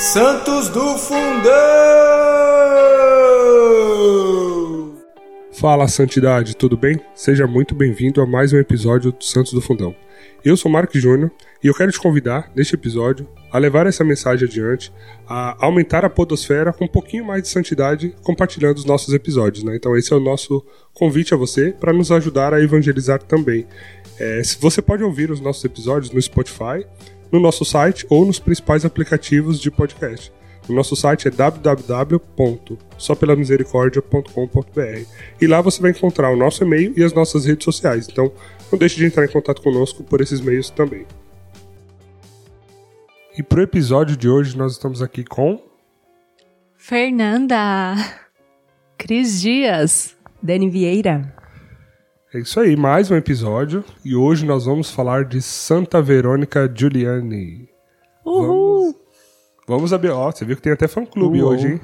Santos do Fundão! Fala Santidade, tudo bem? Seja muito bem-vindo a mais um episódio do Santos do Fundão. Eu sou Marco Júnior e eu quero te convidar, neste episódio, a levar essa mensagem adiante, a aumentar a podosfera com um pouquinho mais de santidade, compartilhando os nossos episódios. Né? Então esse é o nosso convite a você para nos ajudar a evangelizar também. É, você pode ouvir os nossos episódios no Spotify, no nosso site ou nos principais aplicativos de podcast. O nosso site é www.sopelamisericordia.com.br e lá você vai encontrar o nosso e-mail e as nossas redes sociais. Então, não deixe de entrar em contato conosco por esses meios também. E para o episódio de hoje, nós estamos aqui com. Fernanda! Cris Dias! Dani Vieira! É isso aí, mais um episódio. E hoje nós vamos falar de Santa Verônica Giuliani. Uhul! Vamos, vamos abrir. Ó, você viu que tem até fã-clube hoje, hein?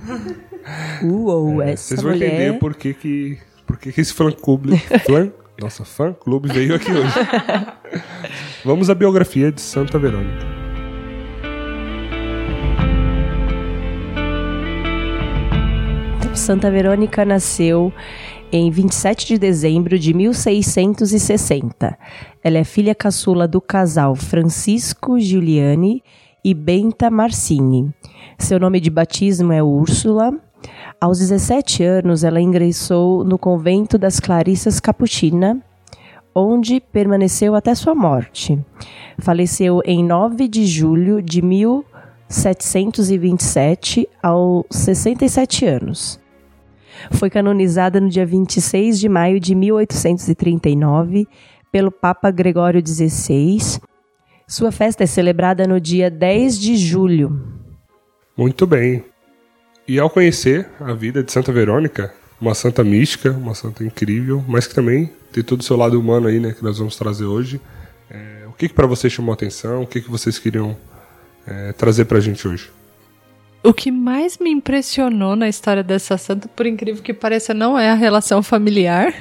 Uou, é, Vocês vão mulher... entender por que, que, por que, que esse fã-clube. Fã, nossa, fã-clube veio aqui hoje. vamos à biografia de Santa Verônica. Santa Verônica nasceu em 27 de dezembro de 1660. Ela é filha caçula do casal Francisco Giuliani e Benta Marcini. Seu nome de batismo é Úrsula. Aos 17 anos, ela ingressou no convento das Clarissas Capuchina, onde permaneceu até sua morte. Faleceu em 9 de julho de 1727, aos 67 anos. Foi canonizada no dia 26 de maio de 1839 pelo Papa Gregório XVI. Sua festa é celebrada no dia 10 de julho. Muito bem. E ao conhecer a vida de Santa Verônica, uma santa mística, uma santa incrível, mas que também tem todo o seu lado humano aí, né, que nós vamos trazer hoje. É, o que, que para você chamou a atenção? O que, que vocês queriam é, trazer para a gente hoje? O que mais me impressionou na história dessa santa, por incrível que pareça, não é a relação familiar.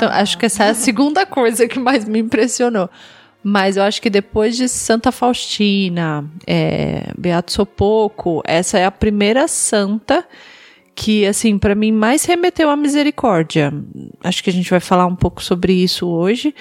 Ah. Acho que essa é a segunda coisa que mais me impressionou. Mas eu acho que depois de Santa Faustina, é, Beato Sopoco, essa é a primeira santa que, assim, para mim mais remeteu à misericórdia. Acho que a gente vai falar um pouco sobre isso hoje,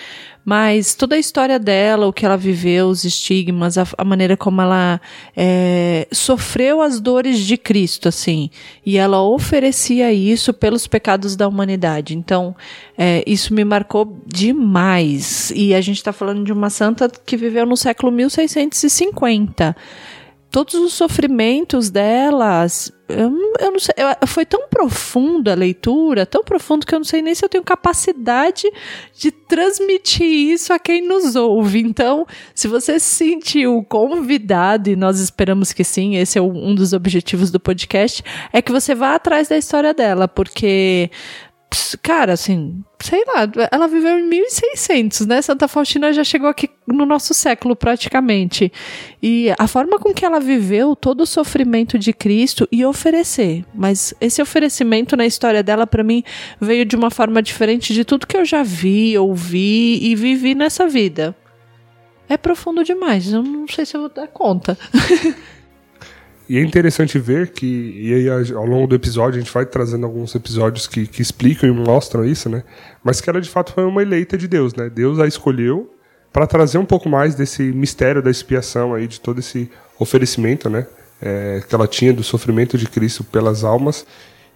mas toda a história dela, o que ela viveu, os estigmas, a, a maneira como ela é, sofreu as dores de Cristo, assim, e ela oferecia isso pelos pecados da humanidade. Então, é, isso me marcou demais. E a gente está falando de uma santa que viveu no século 1650 todos os sofrimentos delas. Eu, eu não sei, eu, foi tão profunda a leitura, tão profundo que eu não sei nem se eu tenho capacidade de transmitir isso a quem nos ouve. Então, se você se sentiu convidado, e nós esperamos que sim, esse é um dos objetivos do podcast, é que você vá atrás da história dela, porque cara, assim, sei lá, ela viveu em 1600, né? Santa Faustina já chegou aqui no nosso século praticamente. E a forma com que ela viveu todo o sofrimento de Cristo e oferecer. Mas esse oferecimento na história dela, para mim, veio de uma forma diferente de tudo que eu já vi, ouvi e vivi nessa vida. É profundo demais, eu não sei se eu vou dar conta. E é interessante ver que, e aí ao longo do episódio, a gente vai trazendo alguns episódios que, que explicam e mostram isso, né? Mas que ela de fato foi uma eleita de Deus, né? Deus a escolheu para trazer um pouco mais desse mistério da expiação aí, de todo esse oferecimento, né? É, que ela tinha do sofrimento de Cristo pelas almas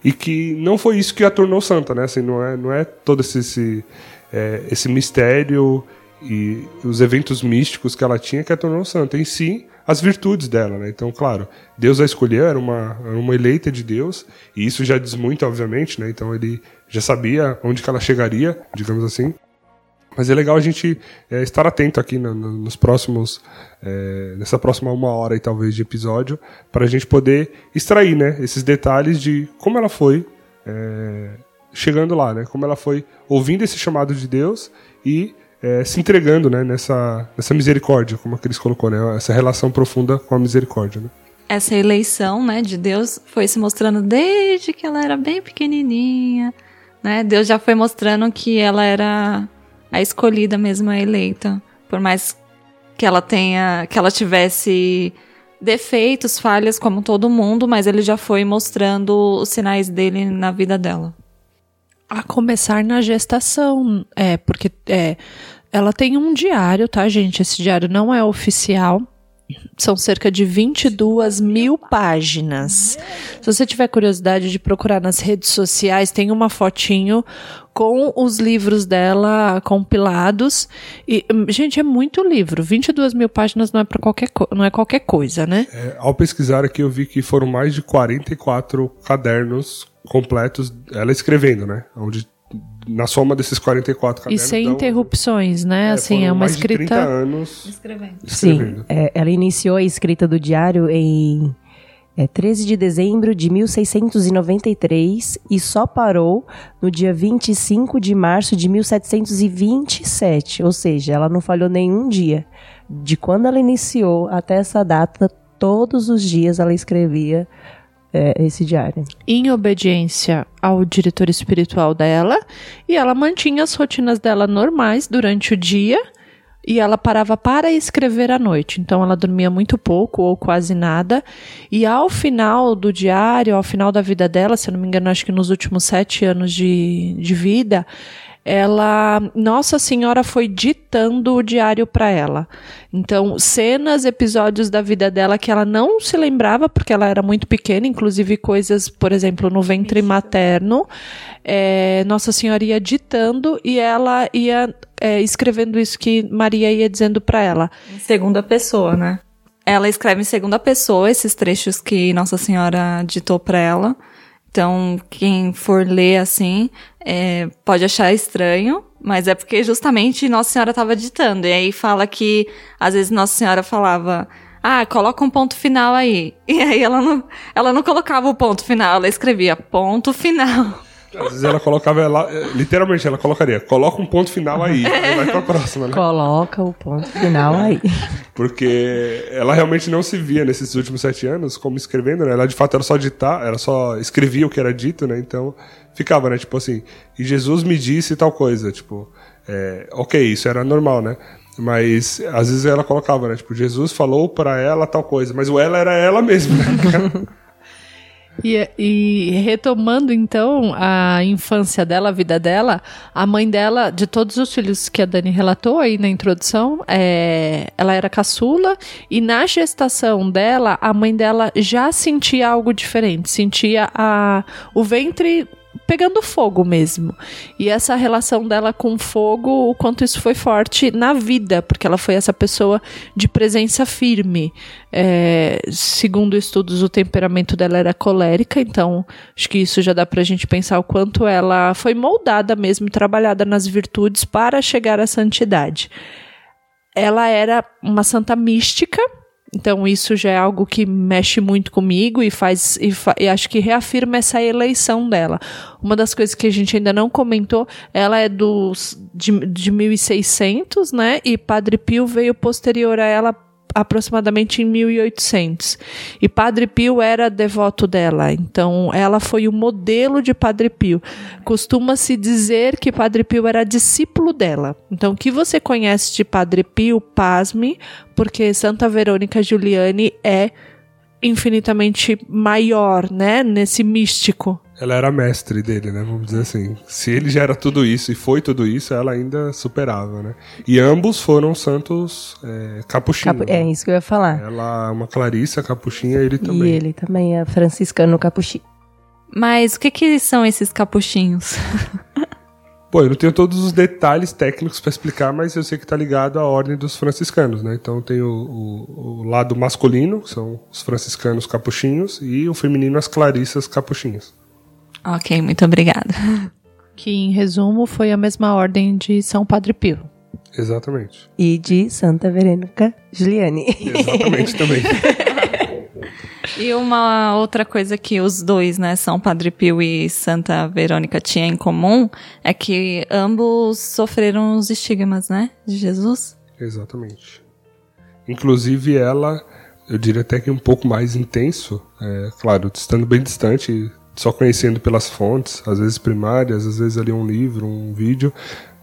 e que não foi isso que a tornou santa, né? Assim, não é, não é todo esse, esse, é, esse mistério e os eventos místicos que ela tinha que a tornou santa. Em si, as virtudes dela, né? Então, claro, Deus a escolheu, era uma, era uma eleita de Deus, e isso já diz muito, obviamente, né? Então ele já sabia onde que ela chegaria, digamos assim. Mas é legal a gente é, estar atento aqui no, no, nos próximos, é, nessa próxima uma hora e talvez de episódio, para a gente poder extrair, né, esses detalhes de como ela foi é, chegando lá, né? Como ela foi ouvindo esse chamado de Deus e é, se entregando né, nessa, nessa misericórdia, como a Cris colocou, né, essa relação profunda com a misericórdia. Né? Essa eleição né, de Deus foi se mostrando desde que ela era bem pequenininha. Né? Deus já foi mostrando que ela era a escolhida mesmo, a eleita. Por mais que ela tenha, que ela tivesse defeitos, falhas, como todo mundo, mas ele já foi mostrando os sinais dele na vida dela. A começar na gestação, é, porque é, ela tem um diário, tá, gente? Esse diário não é oficial. São cerca de 22 mil páginas. Se você tiver curiosidade de procurar nas redes sociais, tem uma fotinho com os livros dela compilados. E, gente, é muito livro. 22 mil páginas não é, pra qualquer, não é qualquer coisa, né? É, ao pesquisar aqui, eu vi que foram mais de 44 cadernos completos, ela escrevendo, né? Onde na soma desses 44 E cadernos. sem dão- interrupções, né? é, assim, é uma mais de 30 escrita. anos Escrevendo. escrevendo. Sim, é, ela iniciou a escrita do diário em é, 13 de dezembro de 1693 e só parou no dia 25 de março de 1727. Ou seja, ela não falhou nenhum dia. De quando ela iniciou até essa data, todos os dias ela escrevia é, esse diário. em obediência ao diretor espiritual dela e ela mantinha as rotinas dela normais durante o dia e ela parava para escrever à noite. Então ela dormia muito pouco ou quase nada. E ao final do diário, ao final da vida dela, se eu não me engano, acho que nos últimos sete anos de, de vida, ela, Nossa Senhora foi ditando o diário para ela. Então, cenas, episódios da vida dela que ela não se lembrava porque ela era muito pequena, inclusive coisas, por exemplo, no ventre materno. é, Nossa Senhora ia ditando e ela ia é, escrevendo isso que Maria ia dizendo para ela. Em segunda pessoa, né? Ela escreve em segunda pessoa esses trechos que Nossa Senhora ditou pra ela. Então, quem for ler assim, é, pode achar estranho, mas é porque justamente Nossa Senhora estava ditando. E aí fala que, às vezes, Nossa Senhora falava. Ah, coloca um ponto final aí. E aí ela não, ela não colocava o ponto final, ela escrevia ponto final. Às vezes ela colocava, ela, literalmente, ela colocaria, coloca um ponto final aí, aí vai pra próxima, né? Coloca o ponto final aí. Porque ela realmente não se via nesses últimos sete anos como escrevendo, né? Ela de fato era só ditar, ela só escrevia o que era dito, né? Então ficava, né? Tipo assim, e Jesus me disse tal coisa, tipo, é, ok, isso era normal, né? Mas às vezes ela colocava, né? Tipo, Jesus falou pra ela tal coisa, mas o ela era ela mesma, né? E, e retomando então a infância dela, a vida dela, a mãe dela, de todos os filhos que a Dani relatou aí na introdução, é, ela era caçula e na gestação dela, a mãe dela já sentia algo diferente, sentia a, o ventre pegando fogo mesmo. E essa relação dela com fogo, o quanto isso foi forte na vida, porque ela foi essa pessoa de presença firme. É, segundo estudos, o temperamento dela era colérica, então acho que isso já dá pra gente pensar o quanto ela foi moldada mesmo, trabalhada nas virtudes para chegar à santidade. Ela era uma santa mística, então isso já é algo que mexe muito comigo e faz e, fa e, acho que reafirma essa eleição dela. Uma das coisas que a gente ainda não comentou, ela é dos de, de 1600, né? E Padre Pio veio posterior a ela aproximadamente em 1800. E Padre Pio era devoto dela, então ela foi o modelo de Padre Pio. Costuma-se dizer que Padre Pio era discípulo dela. Então, o que você conhece de Padre Pio, pasme, porque Santa Verônica Giuliani é infinitamente maior, né, nesse místico. Ela era mestre dele, né? Vamos dizer assim. Se ele já era tudo isso e foi tudo isso, ela ainda superava, né? E ambos foram santos é, capuchinhos. Capu é né? isso que eu ia falar. Ela é uma Clarissa capuchinha, ele E também. ele também é franciscano capuchinho. Mas o que que são esses capuchinhos? Pô, eu não tenho todos os detalhes técnicos pra explicar, mas eu sei que tá ligado à ordem dos franciscanos, né? Então tem o, o- o lado masculino, que são os franciscanos capuchinhos, e o feminino, as clarissas capuchinhas. Ok, muito obrigada. Que, em resumo, foi a mesma ordem de São Padre Pio. Exatamente. E de Santa Verônica Giuliani. Exatamente também. E uma outra coisa que os dois, né, São Padre Pio e Santa Verônica tinham em comum é que ambos sofreram os estigmas, né, de Jesus. Exatamente. Inclusive ela, eu diria até que um pouco mais intenso, é, claro, estando bem distante, só conhecendo pelas fontes, às vezes primárias, às vezes ali um livro, um vídeo,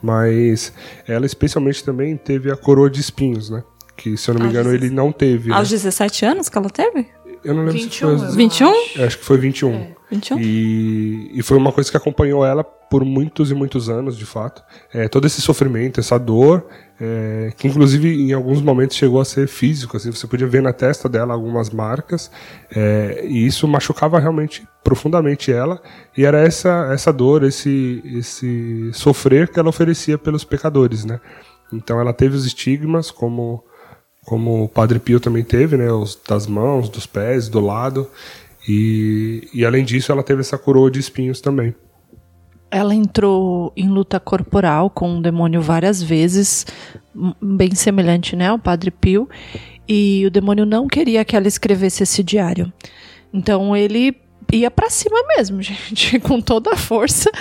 mas ela especialmente também teve a coroa de espinhos, né? que se eu não me engano ele não teve. Aos né? 17 anos que ela teve? Eu não lembro 21, se foi. eu 21? Eu Acho que foi 21. 21? E, e foi uma coisa que acompanhou ela por muitos e muitos anos, de fato. É, todo esse sofrimento, essa dor, é, que inclusive em alguns momentos chegou a ser físico. Assim, você podia ver na testa dela algumas marcas, é, e isso machucava realmente profundamente ela. E era essa, essa dor, esse, esse sofrer que ela oferecia pelos pecadores, né? Então ela teve os estigmas, como como o Padre Pio também teve, né, os das mãos, dos pés, do lado, e, e além disso ela teve essa coroa de espinhos também. Ela entrou em luta corporal com o demônio várias vezes, bem semelhante, né, ao Padre Pio, e o demônio não queria que ela escrevesse esse diário. Então ele ia pra cima mesmo, gente, com toda a força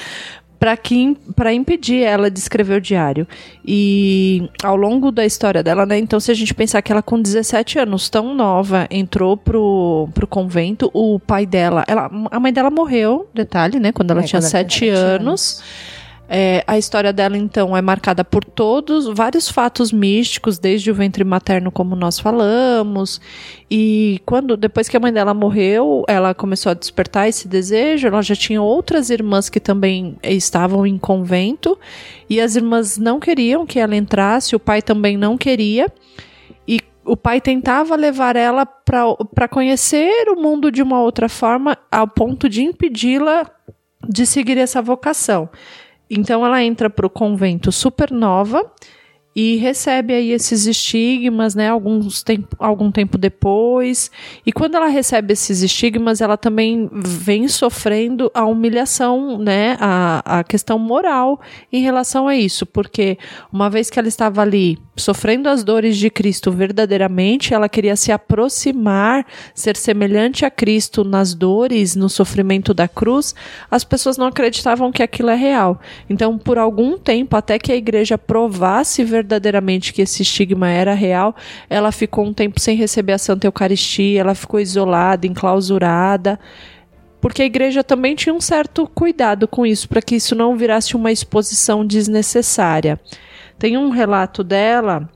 para impedir ela de escrever o diário. E ao longo da história dela, né, então se a gente pensar que ela com 17 anos, tão nova, entrou pro, pro convento, o pai dela, ela, a mãe dela morreu, detalhe, né, quando ela É, tinha quando ela 7 tinha sete anos. É, a história dela, então, é marcada por todos, vários fatos místicos, desde o ventre materno, como nós falamos. E quando, depois que a mãe dela morreu, ela começou a despertar esse desejo. Ela já tinha outras irmãs que também estavam em convento. E as irmãs não queriam que ela entrasse, o pai também não queria. E o pai tentava levar ela para conhecer o mundo de uma outra forma, ao ponto de impedi-la de seguir essa vocação. Então ela entra para o convento supernova e recebe aí esses estigmas, né, alguns tempo, algum tempo depois. E quando ela recebe esses estigmas, ela também vem sofrendo a humilhação, né, a, a questão moral em relação a isso, porque uma vez que ela estava ali sofrendo as dores de Cristo verdadeiramente, ela queria se aproximar, ser semelhante a Cristo nas dores, no sofrimento da cruz, as pessoas não acreditavam que aquilo é real. Então, por algum tempo, até que a igreja provasse verdadeiramente que esse estigma era real, ela ficou um tempo sem receber a Santa Eucaristia, ela ficou isolada, enclausurada. Porque a igreja também tinha um certo cuidado com isso, para que isso não virasse uma exposição desnecessária. Tem um relato dela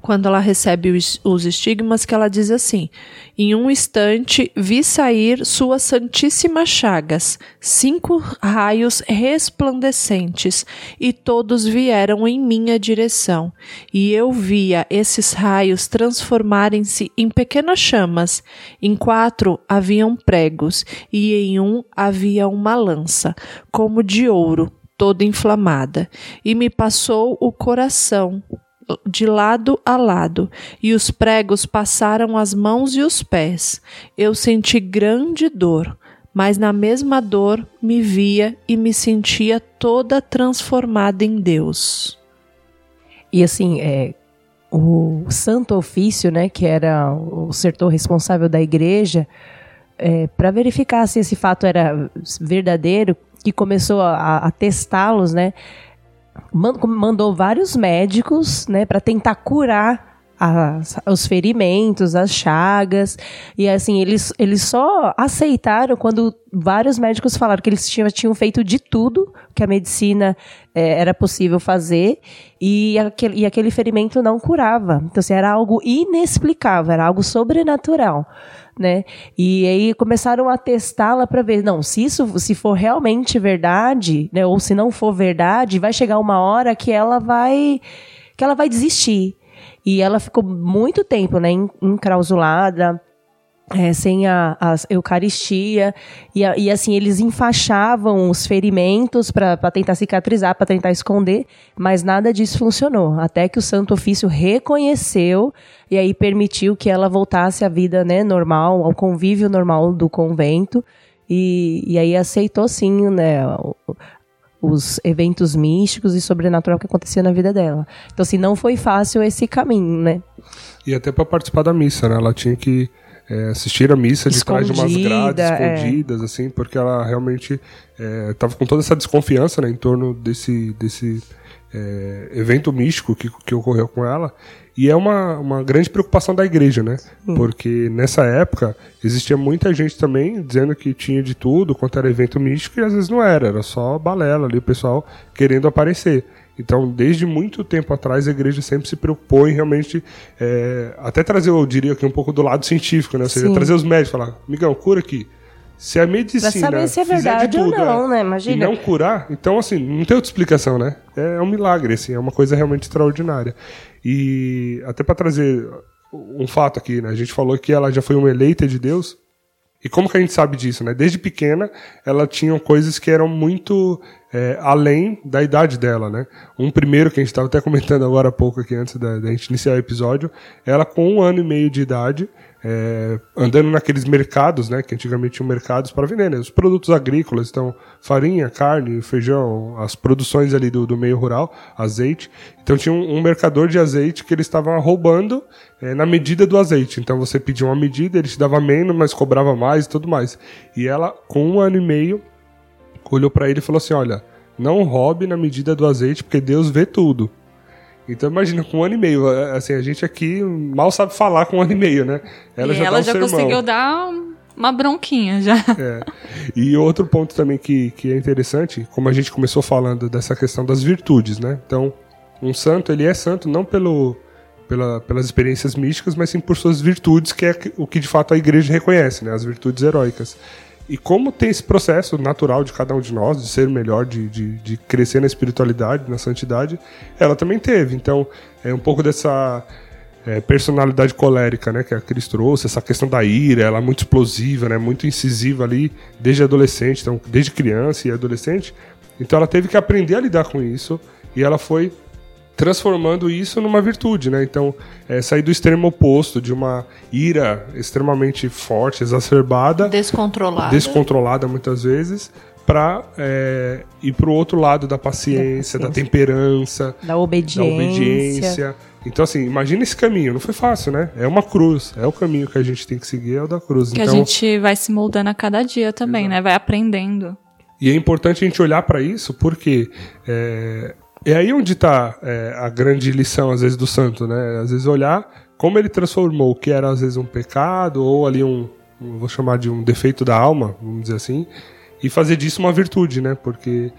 quando ela recebe os, os estigmas, que ela diz assim: Em um instante vi sair suas santíssimas chagas, cinco raios resplandecentes, e todos vieram em minha direção. E eu via esses raios transformarem-se em pequenas chamas. Em quatro haviam pregos, e em um havia uma lança, como de ouro, toda inflamada, e me passou o coração de lado a lado, e os pregos passaram as mãos e os pés. Eu senti grande dor, mas na mesma dor me via e me sentia toda transformada em Deus. E assim, é, o Santo Ofício, né, que era o setor responsável da igreja, é, para verificar se esse fato era verdadeiro, que começou a, a testá-los, né, mandou vários médicos, né, para tentar curar as- os ferimentos, as chagas, e assim, eles, eles só aceitaram quando vários médicos falaram que eles tinham, tinham feito de tudo que a medicina eh, era possível fazer, e aquele, e aquele ferimento não curava. Então, assim, era algo inexplicável, era algo sobrenatural. Né? E aí começaram a testá-la para ver, não, se isso se for realmente verdade, né, ou se não for verdade, vai chegar uma hora que ela vai que ela vai desistir. E ela ficou muito tempo, né, en- enclausulada, é, sem a, a Eucaristia. E, e, assim, eles enfaixavam os ferimentos para tentar cicatrizar, para tentar esconder, mas nada disso funcionou. Até que o Santo Ofício reconheceu e aí permitiu que ela voltasse à vida né, normal, ao convívio normal do convento. E, e aí aceitou sim, né, os eventos místicos e sobrenatural que aconteciam na vida dela. Então, assim, não foi fácil esse caminho, né? E até para participar da missa, né? Ela tinha que é, assistir a missa de trás de umas grades Escondida, é. escondidas, assim, porque ela realmente estava com toda essa desconfiança né, em torno desse, desse é, evento místico que, que ocorreu com ela. E é uma, uma grande preocupação da igreja, né? Porque nessa época existia muita gente também dizendo que tinha de tudo quanto era evento místico e às vezes não era, era só balela ali, o pessoal querendo aparecer. Então, desde muito tempo atrás, a igreja sempre se preocupou em realmente é, até trazer, eu diria aqui, um pouco do lado científico, né? Ou seja, Sim. trazer os médicos, falar, migão, cura aqui. Se a medicina Pra saber se é verdade ou tudo, não, é, né? Imagina. E não curar, então assim, não tem outra explicação, né? É um milagre, assim, é uma coisa realmente extraordinária. E até para trazer um fato aqui, né? A gente falou que ela já foi uma eleita de Deus. E como que a gente sabe disso, né? Desde pequena, ela tinha coisas que eram muito é, além da idade dela, né? Um primeiro que a gente estava até comentando agora há pouco aqui antes da, da gente iniciar o episódio, ela com um ano e meio de idade, é, andando naqueles mercados, né? Que antigamente tinham mercados para vender, né? Os produtos agrícolas, então farinha, carne, feijão, as produções ali do, do meio rural, azeite. Então tinha um, um mercador de azeite que eles estavam roubando é, na medida do azeite. Então você pedia uma medida, ele te dava menos, mas cobrava mais e tudo mais. E ela, com um ano e meio, olhou para ele e falou assim: Olha, não roube na medida do azeite, porque Deus vê tudo. Então imagina, com um ano e meio, é, assim, a gente aqui mal sabe falar com um ano e meio, né? e dá ela um já conseguiu dar uma bronquinha já. É. E outro ponto também que, que é interessante, como a gente começou falando dessa questão das virtudes, né? Então, um santo, ele é santo não pelo, pela, pelas experiências místicas, mas sim por suas virtudes, que é o que de fato a igreja reconhece, né? As virtudes heróicas. E como tem esse processo natural de cada um de nós, de ser melhor, de, de, de crescer na espiritualidade, na santidade, ela também teve. Então, é um pouco dessa é, personalidade colérica, né, que a Cris trouxe, essa questão da ira, ela é muito explosiva, né, muito incisiva ali, desde adolescente, então, desde criança e adolescente. Então ela teve que aprender a lidar com isso e ela foi transformando isso numa virtude, né? Então, é, sair do extremo oposto de uma ira extremamente forte, exacerbada, Descontrolada. descontrolada muitas vezes, para é, ir para o outro lado da paciência, da, paciência. temperança, Da obediência. da obediência. Então, assim, imagina esse caminho. Não foi fácil, né? É uma cruz. É o caminho que a gente tem que seguir, é o da cruz. Que então, a gente vai se moldando a cada dia também, né? Vai aprendendo. E é importante a gente olhar para isso, porque é, é aí onde está a grande lição, às vezes, do santo, né? Às vezes olhar como ele transformou o que era, às vezes, um pecado, ou ali um, vou chamar de um defeito da alma, vamos dizer assim, e fazer disso uma virtude, né? Porque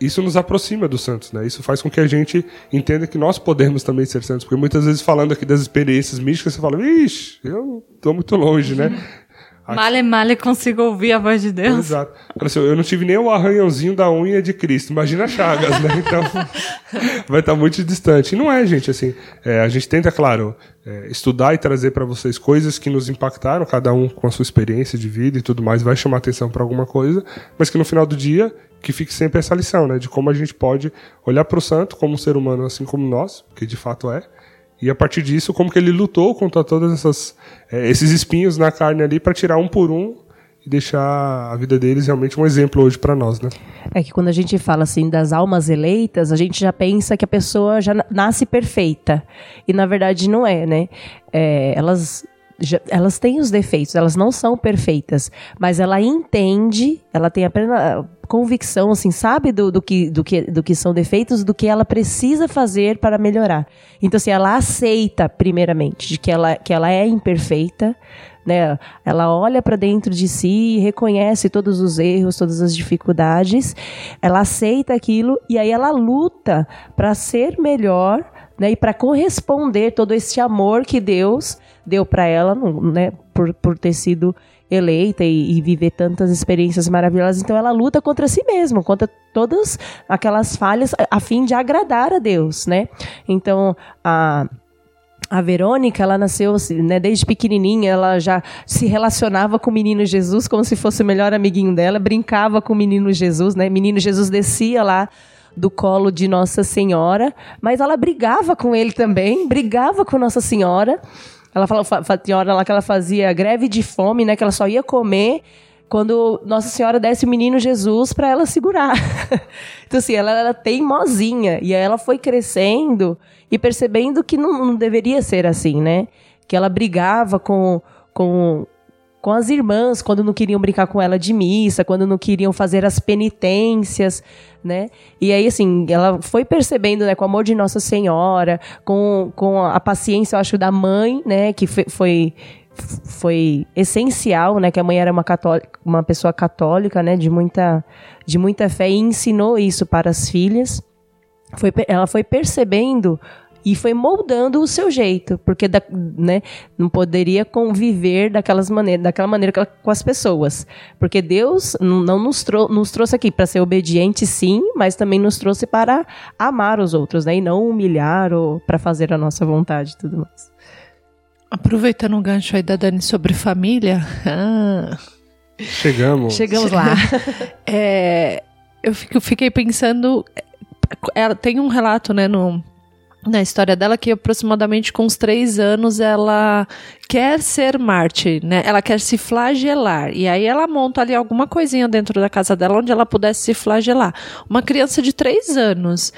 isso nos aproxima dos santos, né? Isso faz com que a gente entenda que nós podemos também ser santos. Porque muitas vezes, falando aqui das experiências místicas, você fala, ixi, eu tô muito longe, né? Male, male, consigo ouvir a voz de Deus. Exato. Assim, eu não tive nem o arranhãozinho da unha de Cristo. Imagina Chagas, né? Então, vai estar muito distante. E não é, gente, assim. é, a gente tenta, claro, é, estudar e trazer para vocês coisas que nos impactaram, cada um com a sua experiência de vida e tudo mais, vai chamar atenção para alguma coisa, mas que no final do dia, que fique sempre essa lição, né? De como a gente pode olhar para o santo como um ser humano assim como nós, que de fato é, e a partir disso, como que ele lutou contra todos essas, eh, esses espinhos na carne ali para tirar um por um e deixar a vida deles realmente um exemplo hoje para nós, né? É que quando a gente fala assim das almas eleitas, a gente já pensa que a pessoa já na- nasce perfeita. E na verdade não é, né? É, elas, já- elas têm os defeitos, elas não são perfeitas. Mas ela entende, ela tem a plena convicção, assim, sabe do, do, que, do, que, do que são defeitos, do que ela precisa fazer para melhorar. Então, assim, ela aceita, primeiramente, de que ela, que ela é imperfeita, né? Ela olha para dentro de si, reconhece todos os erros, todas as dificuldades, ela aceita aquilo e aí ela luta para ser melhor, né? E para corresponder todo esse amor que Deus deu para ela, né? Por, por ter sido eleita e, e viver tantas experiências maravilhosas. Então ela luta contra si mesma, contra todas aquelas falhas a, a fim de agradar a Deus, né? Então a a Verônica, ela nasceu assim, né, desde pequenininha, ela já se relacionava com o menino Jesus como se fosse o melhor amiguinho dela, brincava com o menino Jesus, né? Menino Jesus descia lá do colo de Nossa Senhora, mas ela brigava com ele também, brigava com Nossa Senhora. Ela falou, fa- fa- tinha hora lá que ela fazia greve de fome, né, que ela só ia comer quando Nossa Senhora desse o menino Jesus para ela segurar. então, assim, ela era teimosinha. E aí ela foi crescendo e percebendo que não, não deveria ser assim, né? Que ela brigava com, com, com as irmãs quando não queriam brincar com ela de missa, quando não queriam fazer as penitências, né? E aí, assim, ela foi percebendo, né, com o amor de Nossa Senhora, com, com a paciência, eu acho, da mãe, né, que foi foi essencial, né, que a mãe era uma católica, uma pessoa católica, né, de muita de muita fé e ensinou isso para as filhas. foi, ela foi percebendo e foi moldando o seu jeito, porque da, né, não poderia conviver daquelas maneiras, daquela maneira com as pessoas, porque Deus não nos, trou nos trouxe aqui para ser obediente, sim, mas também nos trouxe para amar os outros, né, e não humilhar ou para fazer a nossa vontade, e tudo mais. Aproveitando o gancho aí da Dani sobre família, ah, chegamos, chegamos lá. é, eu fico, fiquei pensando, ela tem um relato, né, no na história dela que aproximadamente com uns três anos ela quer ser mártir, né? Ela quer se flagelar. E aí ela monta ali alguma coisinha dentro da casa dela onde ela pudesse se flagelar. Uma criança de três anos.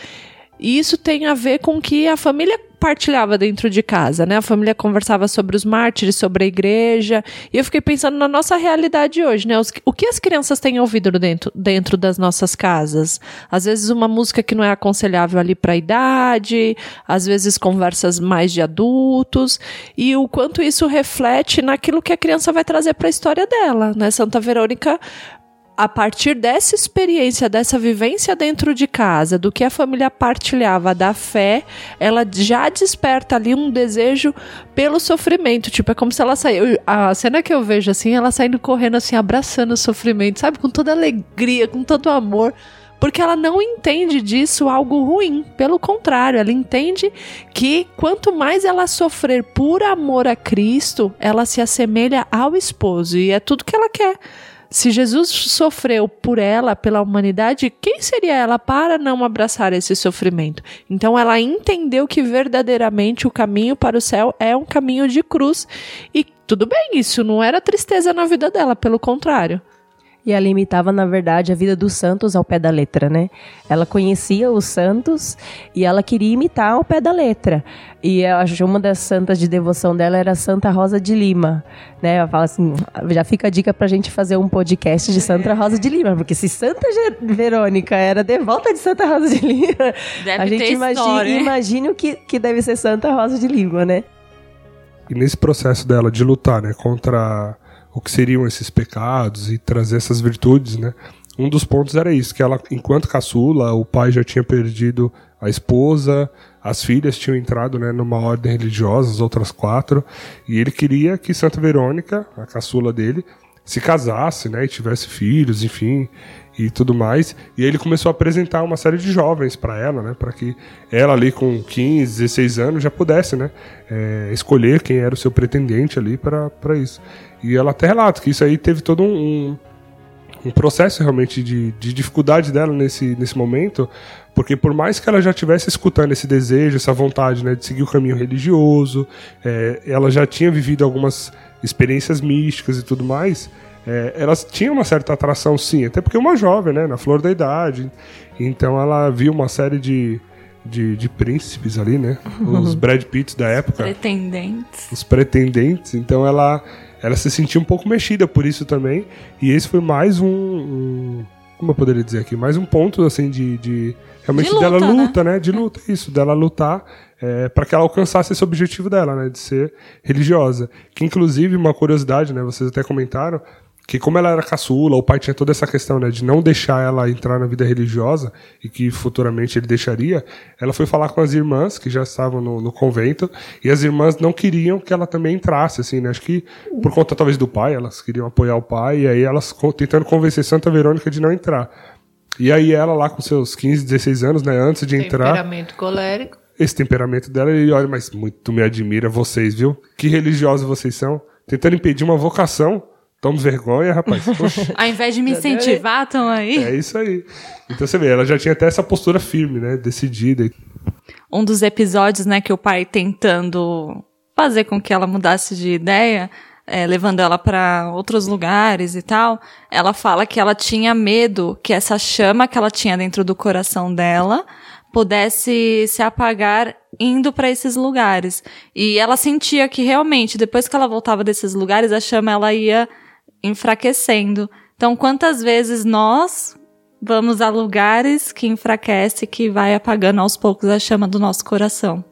E isso tem a ver com que a família partilhava dentro de casa, né? A família conversava sobre os mártires, sobre a igreja. E eu fiquei pensando na nossa realidade hoje, né? Os, o que as crianças têm ouvido dentro, dentro das nossas casas? Às vezes uma música que não é aconselhável ali para a idade, às vezes conversas mais de adultos, e o quanto isso reflete naquilo que a criança vai trazer para a história dela, né? Santa Verônica a partir dessa experiência, dessa vivência dentro de casa, do que a família partilhava da fé, ela já desperta ali um desejo pelo sofrimento. Tipo, é como se ela saiu. A cena que eu vejo assim, ela saindo correndo assim, abraçando o sofrimento, sabe? Com toda alegria, com todo amor porque ela não entende disso algo ruim. Pelo contrário, ela entende que quanto mais ela sofrer por amor a Cristo, ela se assemelha ao esposo e é tudo que ela quer. Se Jesus sofreu por ela, pela humanidade, quem seria ela para não abraçar esse sofrimento? Então ela entendeu que verdadeiramente o caminho para o céu é um caminho de cruz. E tudo bem, isso não era tristeza na vida dela, pelo contrário. E ela imitava, na verdade, a vida dos santos ao pé da letra, né? Ela conhecia os santos e ela queria imitar ao pé da letra. E eu acho uma das santas de devoção dela era Santa Rosa de Lima, né? Ela fala assim, já fica a dica pra gente fazer um podcast de Santa Rosa de Lima, porque se Santa Verônica era devota de Santa Rosa de Lima, deve a gente imagina, imagina o que, que deve ser Santa Rosa de Lima, né? E nesse processo dela de lutar, né, contra o que seriam esses pecados e trazer essas virtudes, né? Um dos pontos era isso, que ela, enquanto caçula, o pai já tinha perdido a esposa, as filhas tinham entrado né, numa ordem religiosa, as outras quatro, e ele queria que Santa Verônica, a caçula dele, se casasse, né, e tivesse filhos, enfim, e tudo mais. E aí ele começou a apresentar uma série de jovens para ela, né, para que ela ali com 15, 16 anos já pudesse, né, é, escolher quem era o seu pretendente ali para isso. E ela até relata que isso aí teve todo um, um, processo realmente de, de dificuldade dela nesse, nesse momento, porque por mais que ela já tivesse escutando esse desejo, essa vontade né, de seguir o caminho religioso, é, ela já tinha vivido algumas experiências místicas e tudo mais, é, elas tinham uma certa atração sim, até porque uma jovem, né, na flor da idade, então ela viu uma série de, de, de príncipes ali, né, os Brad Pitts da época. Pretendentes. Os pretendentes, então ela ela se sentiu um pouco mexida por isso também. E esse foi mais um, um como eu poderia dizer aqui, mais um ponto assim de, de realmente de luta, dela luta, né? né? De luta, isso, dela lutar é, para que ela alcançasse esse objetivo dela, né? De ser religiosa. Que inclusive uma curiosidade, né? Vocês até comentaram que como ela era caçula, o pai tinha toda essa questão né, de não deixar ela entrar na vida religiosa e que futuramente ele deixaria, ela foi falar com as irmãs que já estavam no, no convento e as irmãs não queriam que ela também entrasse, assim, né? Acho que por conta talvez do pai, elas queriam apoiar o pai e aí elas tentando convencer Santa Verônica de não entrar. E aí ela lá com seus 15, 16 anos, né, antes de entrar... Temperamento colérico. Esse temperamento dela, e olha, mas muito me admira vocês, viu? Que religiosos vocês são. Tentando impedir uma vocação Toma vergonha, rapaz. Ao invés de me incentivar, estão aí. É isso aí. Então você vê, ela já tinha até essa postura firme, né? Decidida. Um dos episódios, né, que o pai tentando fazer com que ela mudasse de ideia, é, levando ela para outros lugares e tal, ela fala que ela tinha medo que essa chama que ela tinha dentro do coração dela pudesse se apagar indo para esses lugares. E ela sentia que realmente, depois que ela voltava desses lugares, a chama ela ia enfraquecendo. Então, quantas vezes nós vamos a lugares que enfraquece, que vai apagando aos poucos a chama do nosso coração?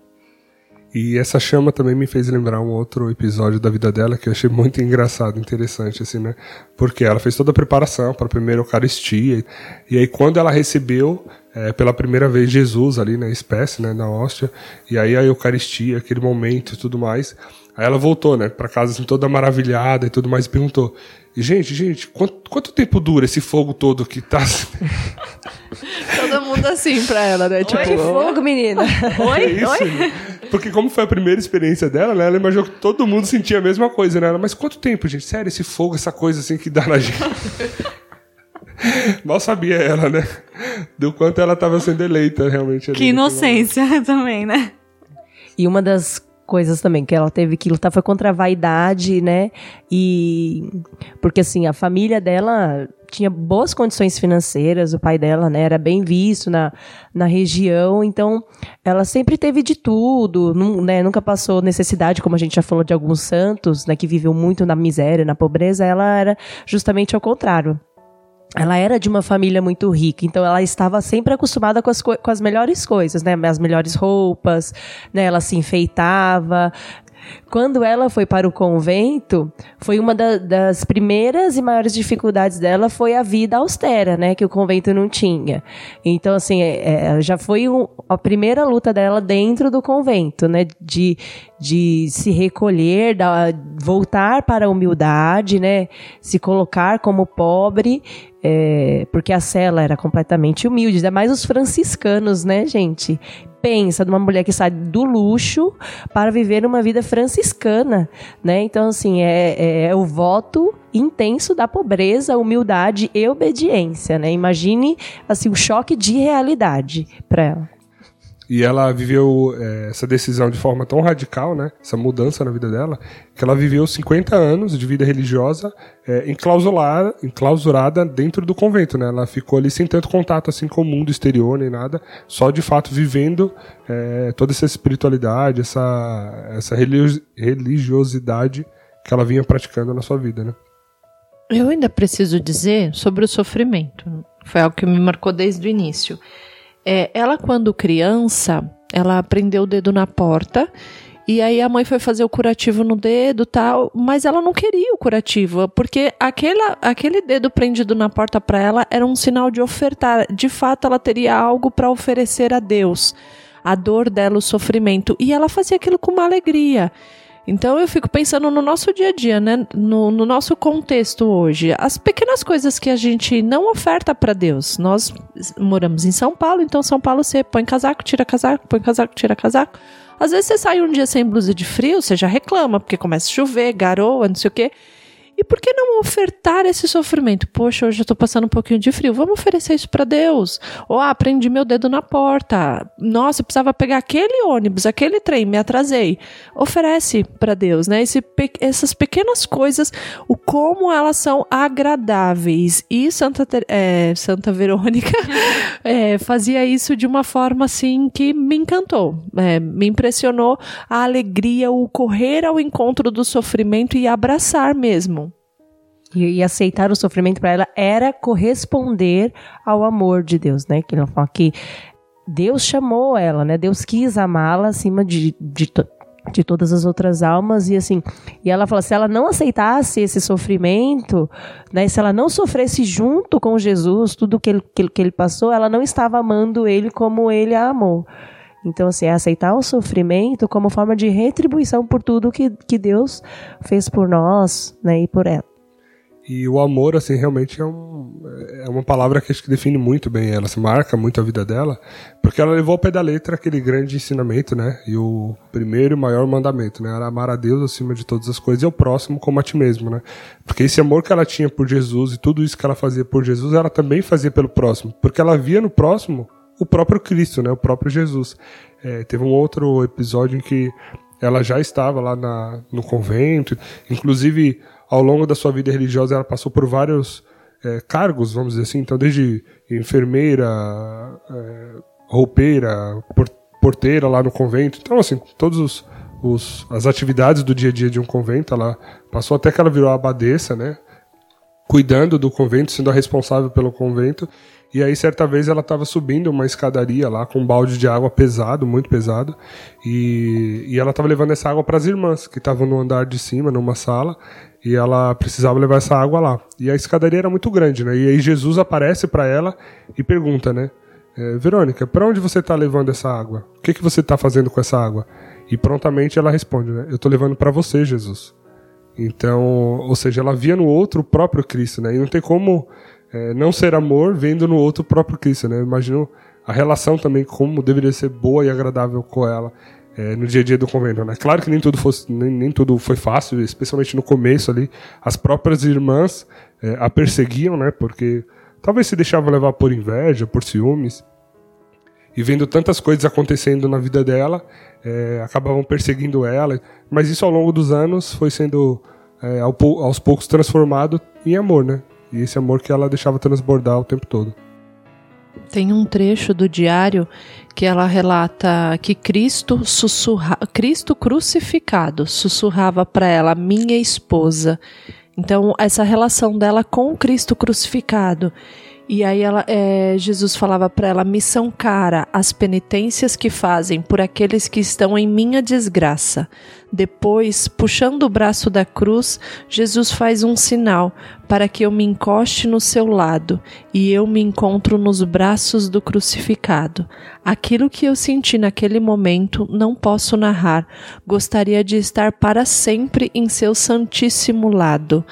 E essa chama também me fez lembrar um outro episódio da vida dela que eu achei muito engraçado, interessante, assim, né? Porque ela fez toda a preparação para a primeira Eucaristia. E aí, quando ela recebeu é, pela primeira vez Jesus ali na espécie, né, na hóstia, e aí a Eucaristia, aquele momento e tudo mais. Aí ela voltou, né, para casa assim, toda maravilhada e tudo mais, e perguntou: Gente, gente, quanto, quanto tempo dura esse fogo todo que tá. Mundo assim pra ela, né? Tipo, Que fogo, menina. É isso, né? Porque como foi a primeira experiência dela, né? Ela imaginou que todo mundo sentia a mesma coisa, né? Ela, Mas quanto tempo, gente? Sério, esse fogo, essa coisa assim que dá na gente. Mal sabia ela, né? Do quanto ela estava sendo eleita realmente. ali Que inocência também, né? E uma das coisas também que ela teve que lutar foi contra a vaidade, né? E porque assim, a família dela tinha boas condições financeiras, o pai dela, né, era bem visto na, na região, então ela sempre teve de tudo, nu- né, nunca passou necessidade, como a gente já falou de alguns santos, né, que viveu muito na miséria, na pobreza, ela era justamente ao contrário. Ela era de uma família muito rica, então ela estava sempre acostumada com as, co- com as melhores coisas, né? As melhores roupas, né? Ela se enfeitava. Quando ela foi para o convento, foi uma da- das primeiras e maiores dificuldades dela foi a vida austera, né? Que o convento não tinha. Então, assim, é, é, já foi um- a primeira luta dela dentro do convento, né? De, de se recolher, da, voltar para a humildade, né? Se colocar como pobre, é, porque a cela era completamente humilde, ainda mais os franciscanos, né, gente? Pensa numa mulher que sai do luxo para viver uma vida franciscana, né? Então, assim, é, é, é o voto intenso da pobreza, humildade e obediência, né? Imagine, assim, o choque de realidade para ela. E ela viveu é, essa decisão de forma tão radical, né? Essa mudança na vida dela, que ela viveu 50 anos de vida religiosa é, enclausular- enclausurada dentro do convento, né? Ela ficou ali sem tanto contato assim com o mundo exterior nem nada, só de fato vivendo é, toda essa espiritualidade, essa, essa religi- religiosidade que ela vinha praticando na sua vida, né? Eu ainda preciso dizer sobre o sofrimento. Foi algo que me marcou desde o início. É, ela, quando criança, ela prendeu o dedo na porta e aí a mãe foi fazer o curativo no dedo tal, mas ela não queria o curativo, porque aquela, aquele dedo prendido na porta para ela era um sinal de ofertar. De fato, ela teria algo para oferecer a Deus. A dor dela, o sofrimento. E ela fazia aquilo com uma alegria. Então eu fico pensando no nosso dia a dia, né? No, no nosso contexto hoje. As pequenas coisas que a gente não oferta para Deus. Nós moramos em São Paulo, então São Paulo você põe casaco, tira casaco, põe casaco, tira casaco. Às vezes você sai um dia sem blusa de frio, você já reclama, porque começa a chover, garoa, não sei o quê. E por que não ofertar esse sofrimento? Poxa, hoje eu tô passando um pouquinho de frio. Vamos oferecer isso para Deus. Ou, ah, prendi meu dedo na porta. Nossa, eu precisava pegar aquele ônibus, aquele trem, me atrasei. Oferece para Deus, né? Esse, essas pequenas coisas, o como elas são agradáveis. E Santa, é, Santa Verônica é, fazia isso de uma forma assim que me encantou, é, me impressionou a alegria, o correr ao encontro do sofrimento e abraçar mesmo. E, e aceitar o sofrimento para ela era corresponder ao amor de Deus, né? Que ela fala que Deus chamou ela, né? Deus quis amá-la acima de, de, to- de todas as outras almas e assim. E ela fala se ela não aceitasse esse sofrimento, né? Se ela não sofresse junto com Jesus tudo que ele, que, que ele passou, ela não estava amando ele como ele a amou. Então, assim, é aceitar o sofrimento como forma de retribuição por tudo que, que Deus fez por nós, né? E por ela. E o amor, assim, realmente é, um, é uma palavra que acho que define muito bem ela, se marca muito a vida dela, porque ela levou ao pé da letra aquele grande ensinamento, né? E o primeiro e maior mandamento, né? Era amar a Deus acima de todas as coisas e ao próximo como a ti mesmo, né? Porque esse amor que ela tinha por Jesus e tudo isso que ela fazia por Jesus, ela também fazia pelo próximo, porque ela via no próximo o próprio Cristo, né? O próprio Jesus. É, teve um outro episódio em que ela já estava lá na, no convento, inclusive ao longo da sua vida religiosa ela passou por vários é, cargos, vamos dizer assim, então desde enfermeira, é, roupeira, por- porteira lá no convento, então assim, todos os, os- as atividades do dia a dia de um convento, ela passou até que ela virou abadesa, né? cuidando do convento, sendo a responsável pelo convento. E aí, certa vez, ela estava subindo uma escadaria lá com um balde de água pesado, muito pesado. E, e ela estava levando essa água para as irmãs, que estavam no andar de cima, numa sala. E ela precisava levar essa água lá. E a escadaria era muito grande, né? E aí Jesus aparece para ela e pergunta, né? É, Verônica, para onde você está levando essa água? O que, que você está fazendo com essa água? E prontamente ela responde, né? Eu estou levando para você, Jesus. Então, ou seja, ela via no outro o próprio Cristo, né? E não tem como é, não ser amor vendo no outro o próprio Cristo, né? Eu imagino a relação também como deveria ser boa e agradável com ela é, no dia a dia do convento, né? Claro que nem tudo, fosse, nem, nem tudo foi fácil, especialmente no começo ali. As próprias irmãs é, a perseguiam, né? Porque talvez se deixavam levar por inveja, por ciúmes. E vendo tantas coisas acontecendo na vida dela, é, acabavam perseguindo ela. Mas isso ao longo dos anos foi sendo é, aos poucos transformado em amor, né? E esse amor que ela deixava transbordar o tempo todo. Tem um trecho do diário que ela relata que Cristo sussurra, Cristo crucificado sussurrava para ela, minha esposa. Então, essa relação dela com Cristo crucificado e aí ela, é, Jesus falava para ela: missão cara, as penitências que fazem por aqueles que estão em minha desgraça. Depois, puxando o braço da cruz, Jesus faz um sinal para que eu me encoste no seu lado e eu me encontro nos braços do crucificado. Aquilo que eu senti naquele momento não posso narrar. Gostaria de estar para sempre em seu santíssimo lado.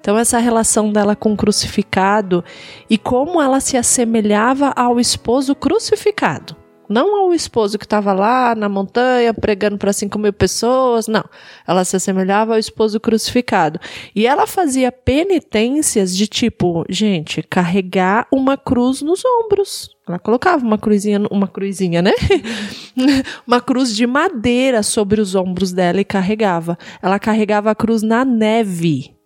Então, essa relação dela com o crucificado e como ela se assemelhava ao esposo crucificado. Não ao esposo que estava lá na montanha pregando para 5 mil pessoas, não. Ela se assemelhava ao esposo crucificado. E ela fazia penitências de tipo, gente, carregar uma cruz nos ombros. Ela colocava uma cruzinha, uma cruzinha, né? uma cruz de madeira sobre os ombros dela e carregava. Ela carregava a cruz na neve.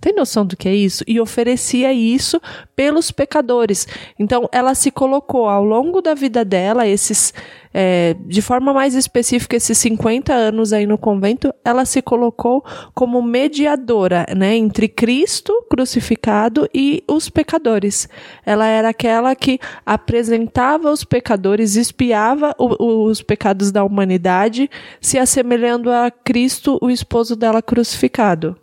Tem noção do que é isso? E oferecia isso pelos pecadores. Então, ela se colocou ao longo da vida dela, esses, é, de forma mais específica, esses 50 anos aí no convento, ela se colocou como mediadora, né, entre Cristo crucificado e os pecadores. Ela era aquela que apresentava os pecadores, espiava o, os pecados da humanidade, se assemelhando a Cristo, o esposo dela crucificado.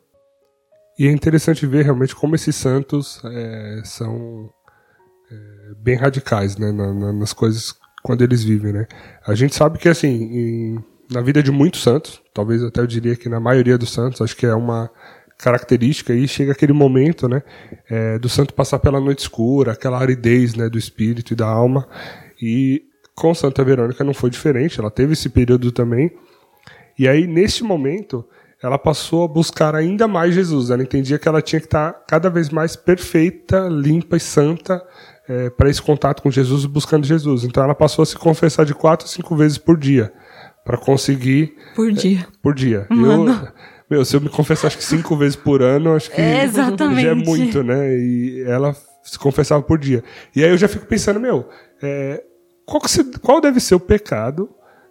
E é interessante ver realmente como esses santos é, são é, bem radicais né, na, na, nas coisas quando eles vivem. Né? A gente sabe que, assim, em, na vida de muitos santos, talvez até eu diria que na maioria dos santos, acho que é uma característica aí, chega aquele momento né, é, do santo passar pela noite escura, aquela aridez né, do espírito e da alma. E com Santa Verônica não foi diferente, ela teve esse período também. E aí, neste momento, ela passou a buscar ainda mais Jesus. Ela entendia que ela tinha que estar cada vez mais perfeita, limpa e santa é, para esse contato com Jesus buscando Jesus. Então ela passou a se confessar de quatro a cinco vezes por dia para conseguir. Por dia. É, por dia. Eu, meu, se eu me confessar acho que cinco vezes por ano, acho que é já é muito, né? E ela se confessava por dia. E aí eu já fico pensando, meu, é, qual, se, qual deve ser o pecado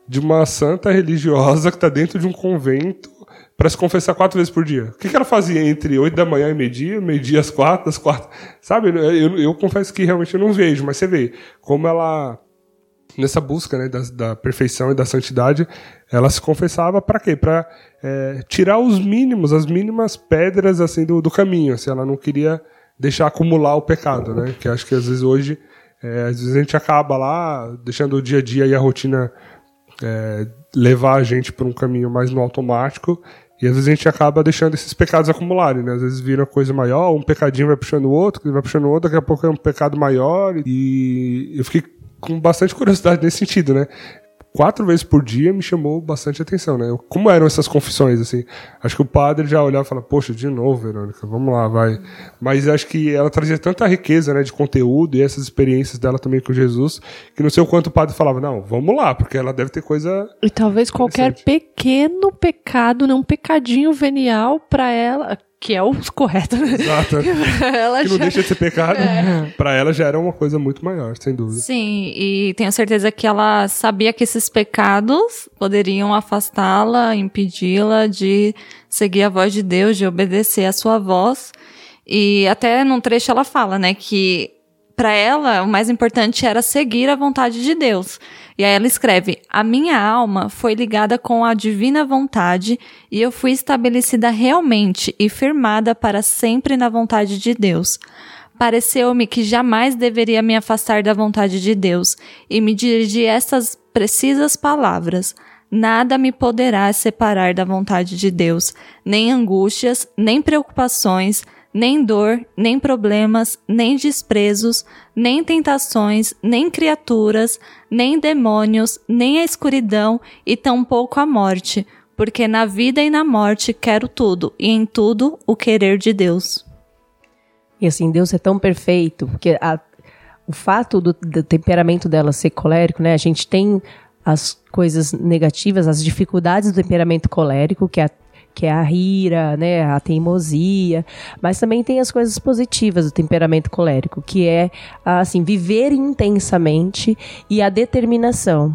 de uma santa religiosa que está dentro de um convento para se confessar quatro vezes por dia. O que, que ela fazia entre oito da manhã e meio-dia, meio-dia às quatro, às quatro? Sabe, eu, eu confesso que realmente eu não vejo, mas você vê como ela, nessa busca né, da, da perfeição e da santidade, ela se confessava para quê? Para é, tirar os mínimos, as mínimas pedras assim do, do caminho. Assim, ela não queria deixar acumular o pecado, né? Que acho que às vezes hoje, é, às vezes a gente acaba lá deixando o dia a dia e a rotina é, levar a gente para um caminho mais no automático e às vezes a gente acaba deixando esses pecados acumularem, né? Às vezes vira coisa maior, um pecadinho vai puxando o outro, vai puxando o outro, daqui a pouco é um pecado maior. E eu fiquei com bastante curiosidade nesse sentido, né? Quatro vezes por dia me chamou bastante atenção, né? Como eram essas confissões, assim? Acho que o padre já olhava e falava, poxa, de novo, Verônica, vamos lá, vai. Mas acho que ela trazia tanta riqueza, né, de conteúdo e essas experiências dela também com Jesus, que não sei o quanto o padre falava, não, vamos lá, porque ela deve ter coisa. E talvez qualquer pequeno pecado, né, um pecadinho venial para ela, que é o correto, né? Exato. ela que não já... deixa de ser pecado. É. Para ela já era uma coisa muito maior, sem dúvida. Sim, e tenho certeza que ela sabia que esses pecados poderiam afastá-la, impedi-la de seguir a voz de Deus, de obedecer a sua voz. E até num trecho ela fala, né, que para ela, o mais importante era seguir a vontade de Deus. E aí ela escreve: A minha alma foi ligada com a divina vontade e eu fui estabelecida realmente e firmada para sempre na vontade de Deus. Pareceu-me que jamais deveria me afastar da vontade de Deus e me dirigi estas precisas palavras: Nada me poderá separar da vontade de Deus, nem angústias, nem preocupações, nem dor, nem problemas, nem desprezos, nem tentações, nem criaturas, nem demônios, nem a escuridão e tampouco a morte, porque na vida e na morte quero tudo, e em tudo o querer de Deus. E assim, Deus é tão perfeito, porque a, o fato do, do temperamento dela ser colérico, né? A gente tem as coisas negativas, as dificuldades do temperamento colérico, que é a que é a ira, né, a teimosia, mas também tem as coisas positivas do temperamento colérico, que é assim viver intensamente e a determinação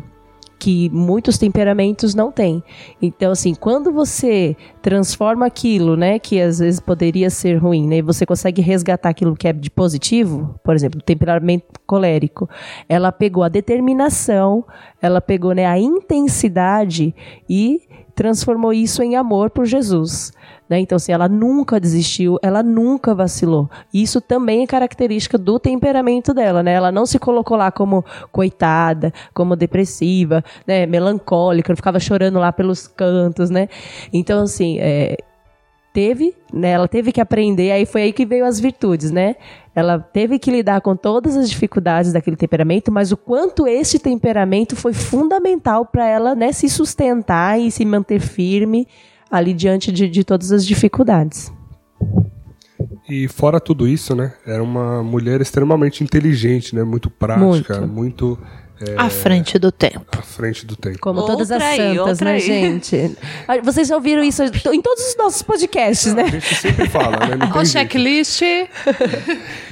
que muitos temperamentos não têm. Então, assim, quando você transforma aquilo, né, que às vezes poderia ser ruim, né, você consegue resgatar aquilo que é de positivo, por exemplo, o temperamento colérico, ela pegou a determinação, ela pegou, né, a intensidade e transformou isso em amor por Jesus. Né? Então, assim, ela nunca desistiu, ela nunca vacilou. Isso também é característica do temperamento dela, né? Ela não se colocou lá como coitada, como depressiva, né? melancólica, ficava chorando lá pelos cantos, né? Então, assim, é, teve, né? Ela teve que aprender, aí foi aí que veio as virtudes, né? Ela teve que lidar com todas as dificuldades daquele temperamento, mas o quanto esse temperamento foi fundamental para ela, né, se sustentar e se manter firme ali diante de, de todas as dificuldades. E fora tudo isso, né? Era uma mulher extremamente inteligente, né? Muito prática, muito, muito é, à frente do tempo. À frente do tempo. Como outra todas as aí, santas, né, aí. gente? Ah, vocês já ouviram isso em todos os nossos podcasts, Não, né? A gente sempre fala, né? o checklist.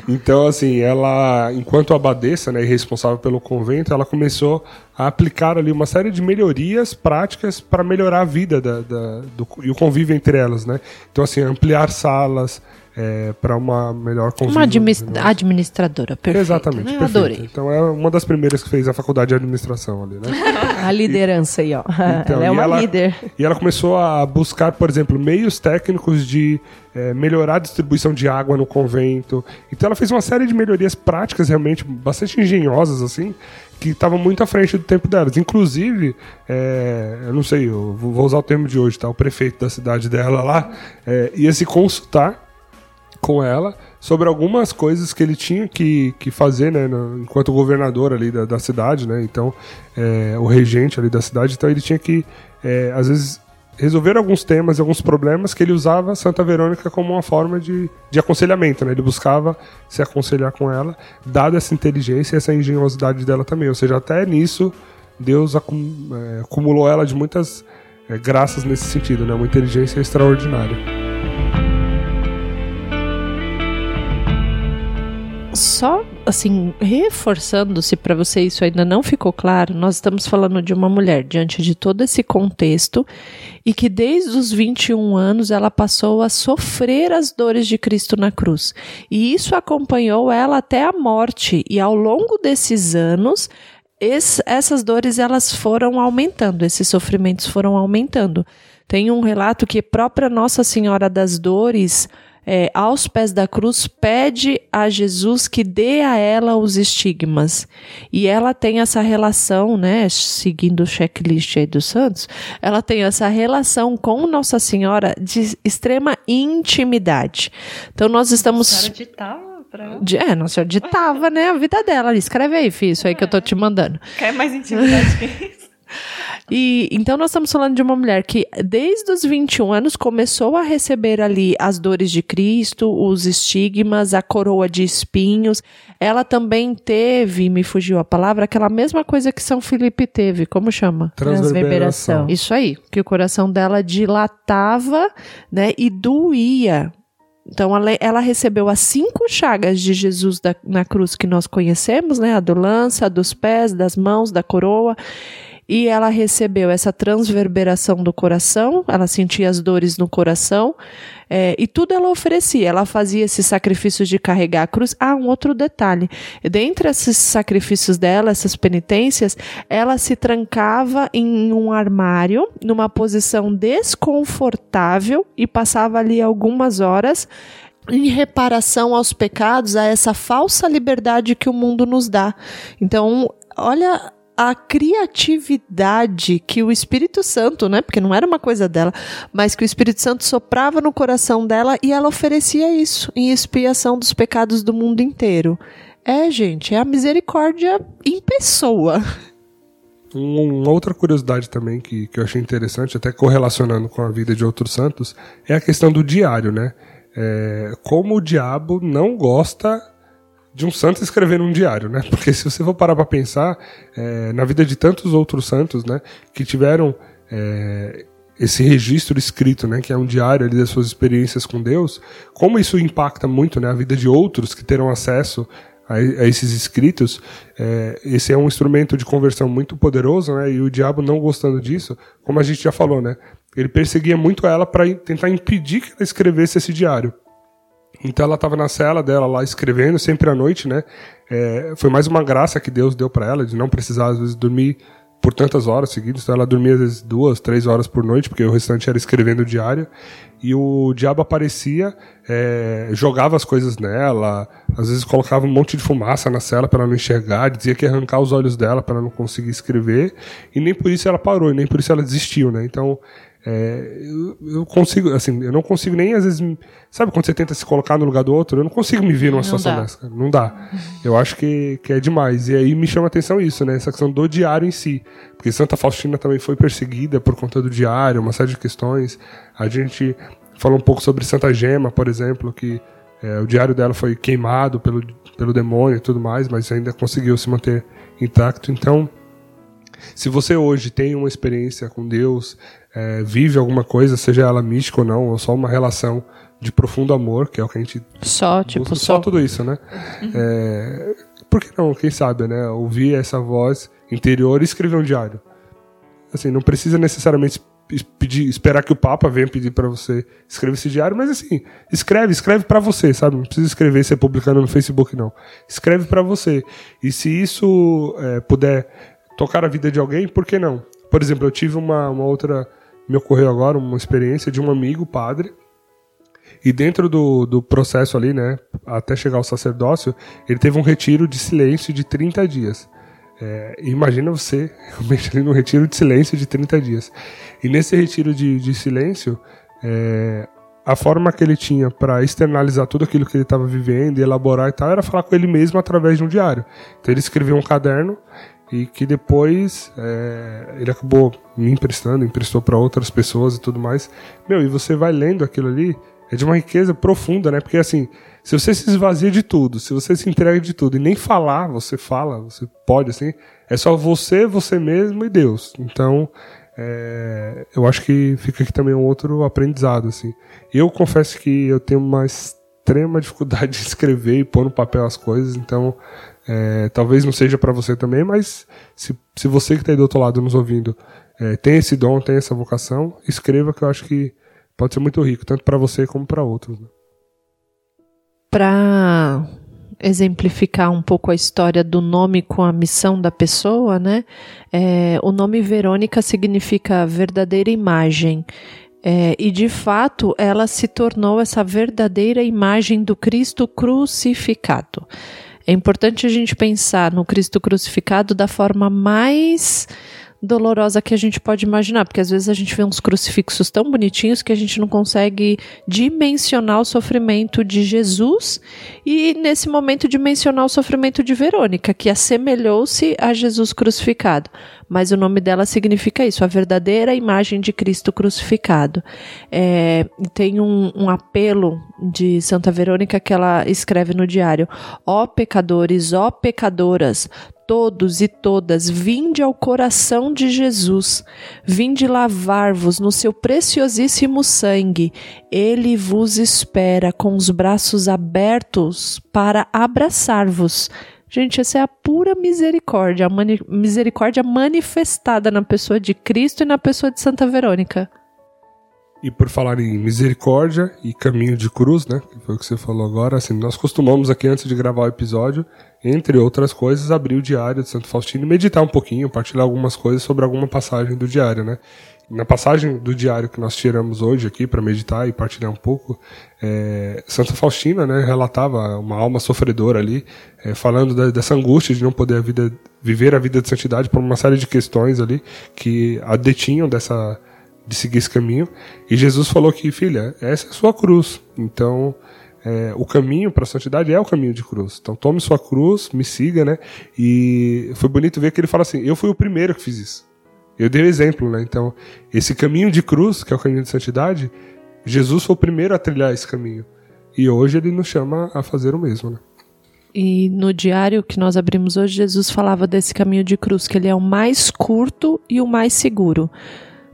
então, assim, ela, enquanto abadesa, né, e responsável pelo convento, ela começou a aplicar ali uma série de melhorias práticas para melhorar a vida da, da, do, e o convívio entre elas, né? Então, assim, ampliar salas, é, para uma melhor convívio. Uma administ administradora, perfeito. Exatamente, né? perfeito. Adorei. Então é uma das primeiras que fez a faculdade de administração ali, né? a liderança aí, ó. Então, ela é uma ela, líder. E ela começou a buscar, por exemplo, meios técnicos de é, melhorar a distribuição de água no convento. Então ela fez uma série de melhorias práticas realmente bastante engenhosas, assim, que estavam muito à frente do tempo delas. Inclusive, é, eu não sei, eu vou usar o termo de hoje, tá? O prefeito da cidade dela lá é, ia se consultar com ela sobre algumas coisas que ele tinha que, que fazer, né, no, enquanto governador ali da, da cidade, né, então, é, o regente ali da cidade, então ele tinha que, é, às vezes, resolver alguns temas e alguns problemas que ele usava Santa Verônica como uma forma de, de aconselhamento, né, ele buscava se aconselhar com ela, dada essa inteligência e essa engenhosidade dela também, ou seja, até nisso, Deus é, acumulou ela de muitas é, graças nesse sentido, né, uma inteligência extraordinária. Só assim, reforçando, se para você isso ainda não ficou claro, nós estamos falando de uma mulher diante de todo esse contexto e que desde os 21 anos ela passou a sofrer as dores de Cristo na cruz. E isso acompanhou ela até a morte. E ao longo desses anos, esse, essas dores elas foram aumentando, esses sofrimentos foram aumentando. Tem um relato que própria Nossa Senhora das Dores é, aos pés da cruz, pede a Jesus que dê a ela os estigmas. E ela tem essa relação, né, seguindo o checklist aí dos santos, ela tem essa relação com Nossa Senhora de extrema intimidade. Então nós estamos. Senhora ditava pra É, Nossa Senhora ditava, né, a vida dela. Escreve aí, filho, isso aí que eu tô te mandando. Quer mais intimidade que isso? E então nós estamos falando de uma mulher que desde os 21 anos começou a receber ali as dores de Cristo, os estigmas, a coroa de espinhos. Ela também teve, me fugiu a palavra, aquela mesma coisa que São Felipe teve, como chama? Transverberação. Isso aí, que o coração dela dilatava, né, e doía. Então ela, ela, recebeu as cinco chagas de Jesus da, na cruz que nós conhecemos, né? A do lança, a dos pés, das mãos, da coroa. E ela recebeu essa transverberação do coração, ela sentia as dores no coração, é, e tudo ela oferecia. Ela fazia esses sacrifícios de carregar a cruz. Ah, um outro detalhe: dentre esses sacrifícios dela, essas penitências, ela se trancava em um armário, numa posição desconfortável, e passava ali algumas horas em reparação aos pecados, a essa falsa liberdade que o mundo nos dá. Então, olha a criatividade que o Espírito Santo, né, porque não era uma coisa dela, mas que o Espírito Santo soprava no coração dela e ela oferecia isso em expiação dos pecados do mundo inteiro. É, gente, é a misericórdia em pessoa. Uma outra curiosidade também que, que eu achei interessante, até correlacionando com a vida de outros santos, é a questão do diário, né? É, como o diabo não gosta de um santo escrever um diário, né? Porque se você for parar para pensar é, na vida de tantos outros santos, né, que tiveram é, esse registro escrito, né, que é um diário ali das suas experiências com Deus, como isso impacta muito, né, a vida de outros que terão acesso a, a esses escritos, é, esse é um instrumento de conversão muito poderoso, né, e o diabo não gostando disso, como a gente já falou, né, ele perseguia muito ela para tentar impedir que ela escrevesse esse diário. Então ela estava na cela dela lá escrevendo, sempre à noite, né? É, foi mais uma graça que Deus deu para ela, de não precisar, às vezes, dormir por tantas horas seguidas. Então ela dormia, às vezes, duas, três horas por noite, porque o restante era escrevendo diário. E o diabo aparecia, é, jogava as coisas nela, às vezes colocava um monte de fumaça na cela para ela não enxergar, dizia que ia arrancar os olhos dela para não conseguir escrever. E nem por isso ela parou, e nem por isso ela desistiu, né? Então é, eu, eu, consigo, assim, eu não consigo nem às vezes. Sabe quando você tenta se colocar no lugar do outro? Eu não consigo me ver numa não situação dá. dessa. Não dá. Eu acho que, que é demais. E aí me chama a atenção isso, né? Essa questão do diário em si. Porque Santa Faustina também foi perseguida por conta do diário, uma série de questões. A gente falou um pouco sobre Santa Gema, por exemplo, que é, o diário dela foi queimado pelo, pelo demônio e tudo mais, mas ainda conseguiu se manter intacto. Então. Se você hoje tem uma experiência com Deus, é, vive alguma coisa, seja ela mística ou não, ou só uma relação de profundo amor, que é o que a gente. Só, tipo, busca, só. só tudo isso, né? Uhum. É, por que não? Quem sabe, né? Ouvir essa voz interior e escrever um diário. Assim, não precisa necessariamente pedir, esperar que o Papa venha pedir para você escrever esse diário, mas assim, escreve, escreve para você, sabe? Não precisa escrever ser publicando no Facebook, não. Escreve para você. E se isso é, puder tocar a vida de alguém, por que não? Por exemplo, eu tive uma, uma outra me ocorreu agora uma experiência de um amigo padre. E dentro do, do processo ali, né, até chegar ao sacerdócio, ele teve um retiro de silêncio de 30 dias. É, imagina você realmente ali num retiro de silêncio de 30 dias. E nesse retiro de, de silêncio, é, a forma que ele tinha para externalizar tudo aquilo que ele estava vivendo e elaborar e tal era falar com ele mesmo através de um diário. Então ele escreveu um caderno e que depois é, ele acabou me emprestando, emprestou para outras pessoas e tudo mais. Meu, e você vai lendo aquilo ali, é de uma riqueza profunda, né? Porque assim, se você se esvazia de tudo, se você se entrega de tudo e nem falar, você fala, você pode, assim, é só você, você mesmo e Deus. Então, é, eu acho que fica aqui também um outro aprendizado, assim. Eu confesso que eu tenho uma extrema dificuldade de escrever e pôr no papel as coisas, então é, talvez não seja para você também, mas se, se você que está aí do outro lado nos ouvindo é, tem esse dom, tem essa vocação, escreva que eu acho que pode ser muito rico, tanto para você como para outros. Né? Para exemplificar um pouco a história do nome com a missão da pessoa, né? É, o nome Verônica significa verdadeira imagem. É, e de fato ela se tornou essa verdadeira imagem do Cristo crucificado. É importante a gente pensar no Cristo crucificado da forma mais dolorosa que a gente pode imaginar, porque às vezes a gente vê uns crucifixos tão bonitinhos que a gente não consegue dimensionar o sofrimento de Jesus e nesse momento dimensionar o sofrimento de Verônica, que assemelhou-se a Jesus crucificado. Mas o nome dela significa isso, a verdadeira imagem de Cristo crucificado. É, tem um, um apelo de Santa Verônica que ela escreve no diário: Ó pecadores, ó pecadoras, todos e todas, vinde ao coração de Jesus, vinde lavar-vos no seu preciosíssimo sangue. Ele vos espera com os braços abertos para abraçar-vos. Gente, essa é a pura misericórdia, a mani misericórdia manifestada na pessoa de Cristo e na pessoa de Santa Verônica. E por falar em misericórdia e caminho de cruz, né? Que foi o que você falou agora. Assim, nós costumamos aqui, antes de gravar o episódio, entre outras coisas, abrir o diário de Santo Faustino e meditar um pouquinho, partilhar algumas coisas sobre alguma passagem do diário, né? Na passagem do diário que nós tiramos hoje aqui para meditar e partilhar um pouco, é, Santa Faustina né, relatava uma alma sofredora ali, é, falando da, dessa angústia de não poder a vida, viver a vida de santidade por uma série de questões ali que a detinham dessa, de seguir esse caminho. E Jesus falou que, filha, essa é a sua cruz. Então, é, o caminho para a santidade é o caminho de cruz. Então, tome sua cruz, me siga, né? E foi bonito ver que ele fala assim: eu fui o primeiro que fiz isso. Eu dei o exemplo, né? Então, esse caminho de cruz, que é o caminho de santidade, Jesus foi o primeiro a trilhar esse caminho. E hoje ele nos chama a fazer o mesmo, né? E no diário que nós abrimos hoje, Jesus falava desse caminho de cruz, que ele é o mais curto e o mais seguro.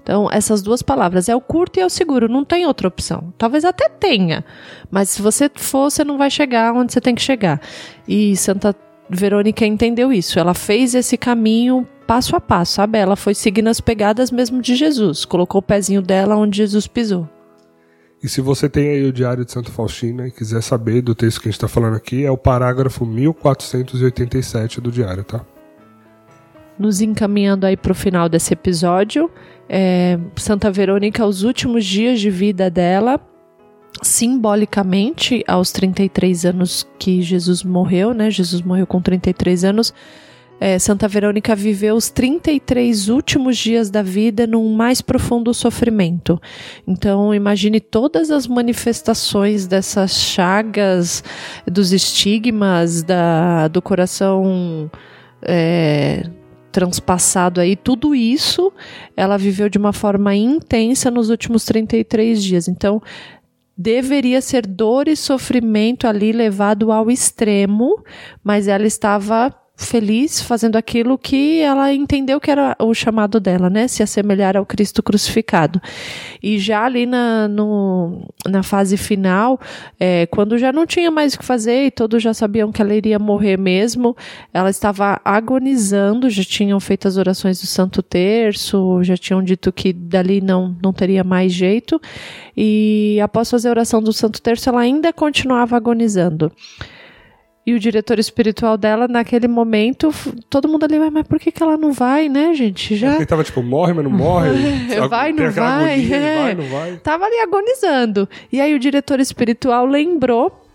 Então, essas duas palavras, é o curto e é o seguro, não tem outra opção. Talvez até tenha, mas se você for, você não vai chegar onde você tem que chegar. E Santa Verônica entendeu isso. Ela fez esse caminho passo a passo, sabe? Ela foi seguindo as pegadas mesmo de Jesus, colocou o pezinho dela onde Jesus pisou. E se você tem aí o Diário de Santo Faustino e quiser saber do texto que a gente está falando aqui, é o parágrafo 1487 do Diário, tá? Nos encaminhando aí para o final desse episódio, é, Santa Verônica, os últimos dias de vida dela, simbolicamente, aos 33 anos que Jesus morreu, né? Jesus morreu com 33 anos. É, Santa Verônica viveu os 33 últimos dias da vida num mais profundo sofrimento. Então, imagine todas as manifestações dessas chagas, dos estigmas, da, do coração. É, transpassado aí, tudo isso ela viveu de uma forma intensa nos últimos 33 dias. Então, deveria ser dor e sofrimento ali levado ao extremo, mas ela estava feliz fazendo aquilo que ela entendeu que era o chamado dela, né? Se assemelhar ao Cristo crucificado. E já ali na, no, na fase final, é, quando já não tinha mais o que fazer e todos já sabiam que ela iria morrer mesmo, ela estava agonizando, já tinham feito as orações do Santo Terço, já tinham dito que dali não, não teria mais jeito. E após fazer a oração do Santo Terço, ela ainda continuava agonizando. E o diretor espiritual dela, naquele momento, todo mundo ali, mas por que, que ela não vai, né, gente? Já... Ele tava tipo, morre, mas não morre. vai, não vai, agonia, é. vai, não vai. Tava ali agonizando. E aí o diretor espiritual lembrou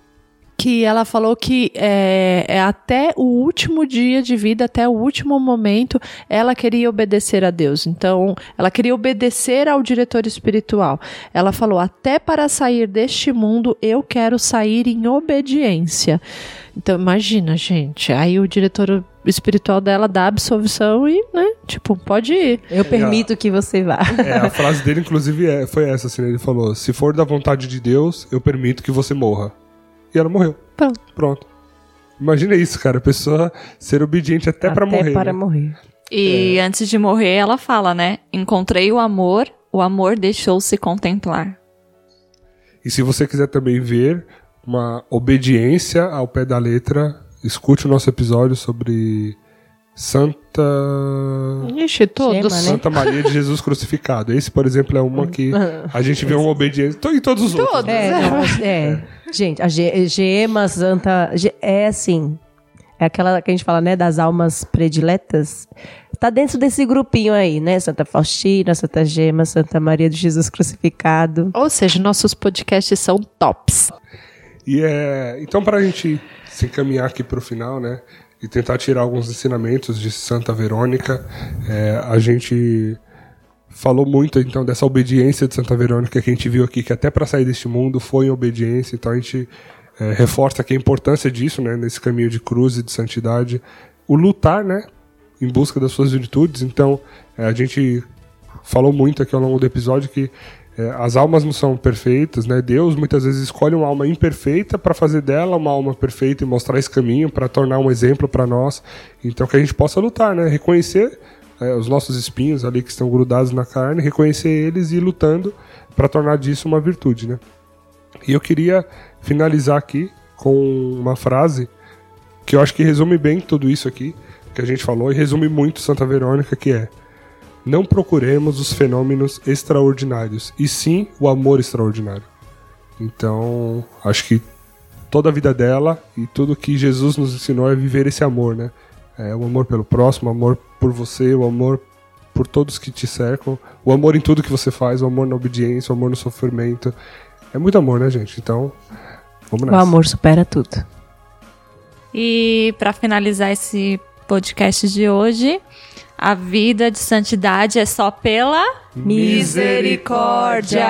que ela falou que é, é, até o último dia de vida, até o último momento, ela queria obedecer a Deus. Então, ela queria obedecer ao diretor espiritual. Ela falou: até para sair deste mundo, eu quero sair em obediência. Então, imagina, gente. Aí o diretor espiritual dela dá absolvição e, né, tipo, pode ir. Eu permito é, que você vá. É, a frase dele, inclusive, é, foi essa, assim, ele falou, se for da vontade de Deus, eu permito que você morra. E ela morreu. Pronto. Pronto. Imagina isso, cara, a pessoa ser obediente até, até para morrer. Até para né? morrer. E é. antes de morrer, ela fala, né, encontrei o amor, o amor deixou-se contemplar. E se você quiser também ver uma obediência ao pé da letra, escute o nosso episódio sobre Santa. Ixi, todos. Gema, né? Santa Maria de Jesus crucificado. Esse, por exemplo, é uma que a gente vê uma obediência. E todos os todos, outros. É, não, é. é. Gente, a Gema, Santa. É assim. É aquela que a gente fala, né, das almas prediletas. Tá dentro desse grupinho aí, né? Santa Faustina, Santa Gema, Santa Maria de Jesus crucificado. Ou seja, nossos podcasts são tops. E é, então, para a gente se encaminhar aqui para o final, né, e tentar tirar alguns ensinamentos de Santa Verônica, é, a gente falou muito então dessa obediência de Santa Verônica que a gente viu aqui, que até para sair deste mundo foi em obediência, então a gente é, reforça aqui a importância disso, né, nesse caminho de cruz e de santidade, o lutar, né, em busca das suas virtudes. Então, é, a gente falou muito aqui ao longo do episódio que as almas não são perfeitas, né? Deus muitas vezes escolhe uma alma imperfeita para fazer dela uma alma perfeita e mostrar esse caminho para tornar um exemplo para nós. Então que a gente possa lutar, né? Reconhecer é, os nossos espinhos ali que estão grudados na carne, reconhecer eles e ir lutando para tornar disso uma virtude, né? E eu queria finalizar aqui com uma frase que eu acho que resume bem tudo isso aqui que a gente falou e resume muito Santa Verônica, que é não procuremos os fenômenos extraordinários, e sim o amor extraordinário. Então, acho que toda a vida dela e tudo que Jesus nos ensinou é viver esse amor, né? É, o amor pelo próximo, o amor por você, o amor por todos que te cercam, o amor em tudo que você faz, o amor na obediência, o amor no sofrimento. É muito amor, né, gente? Então, vamos nessa. O amor supera tudo. E para finalizar esse podcast de hoje, a vida de santidade é só pela Misericórdia!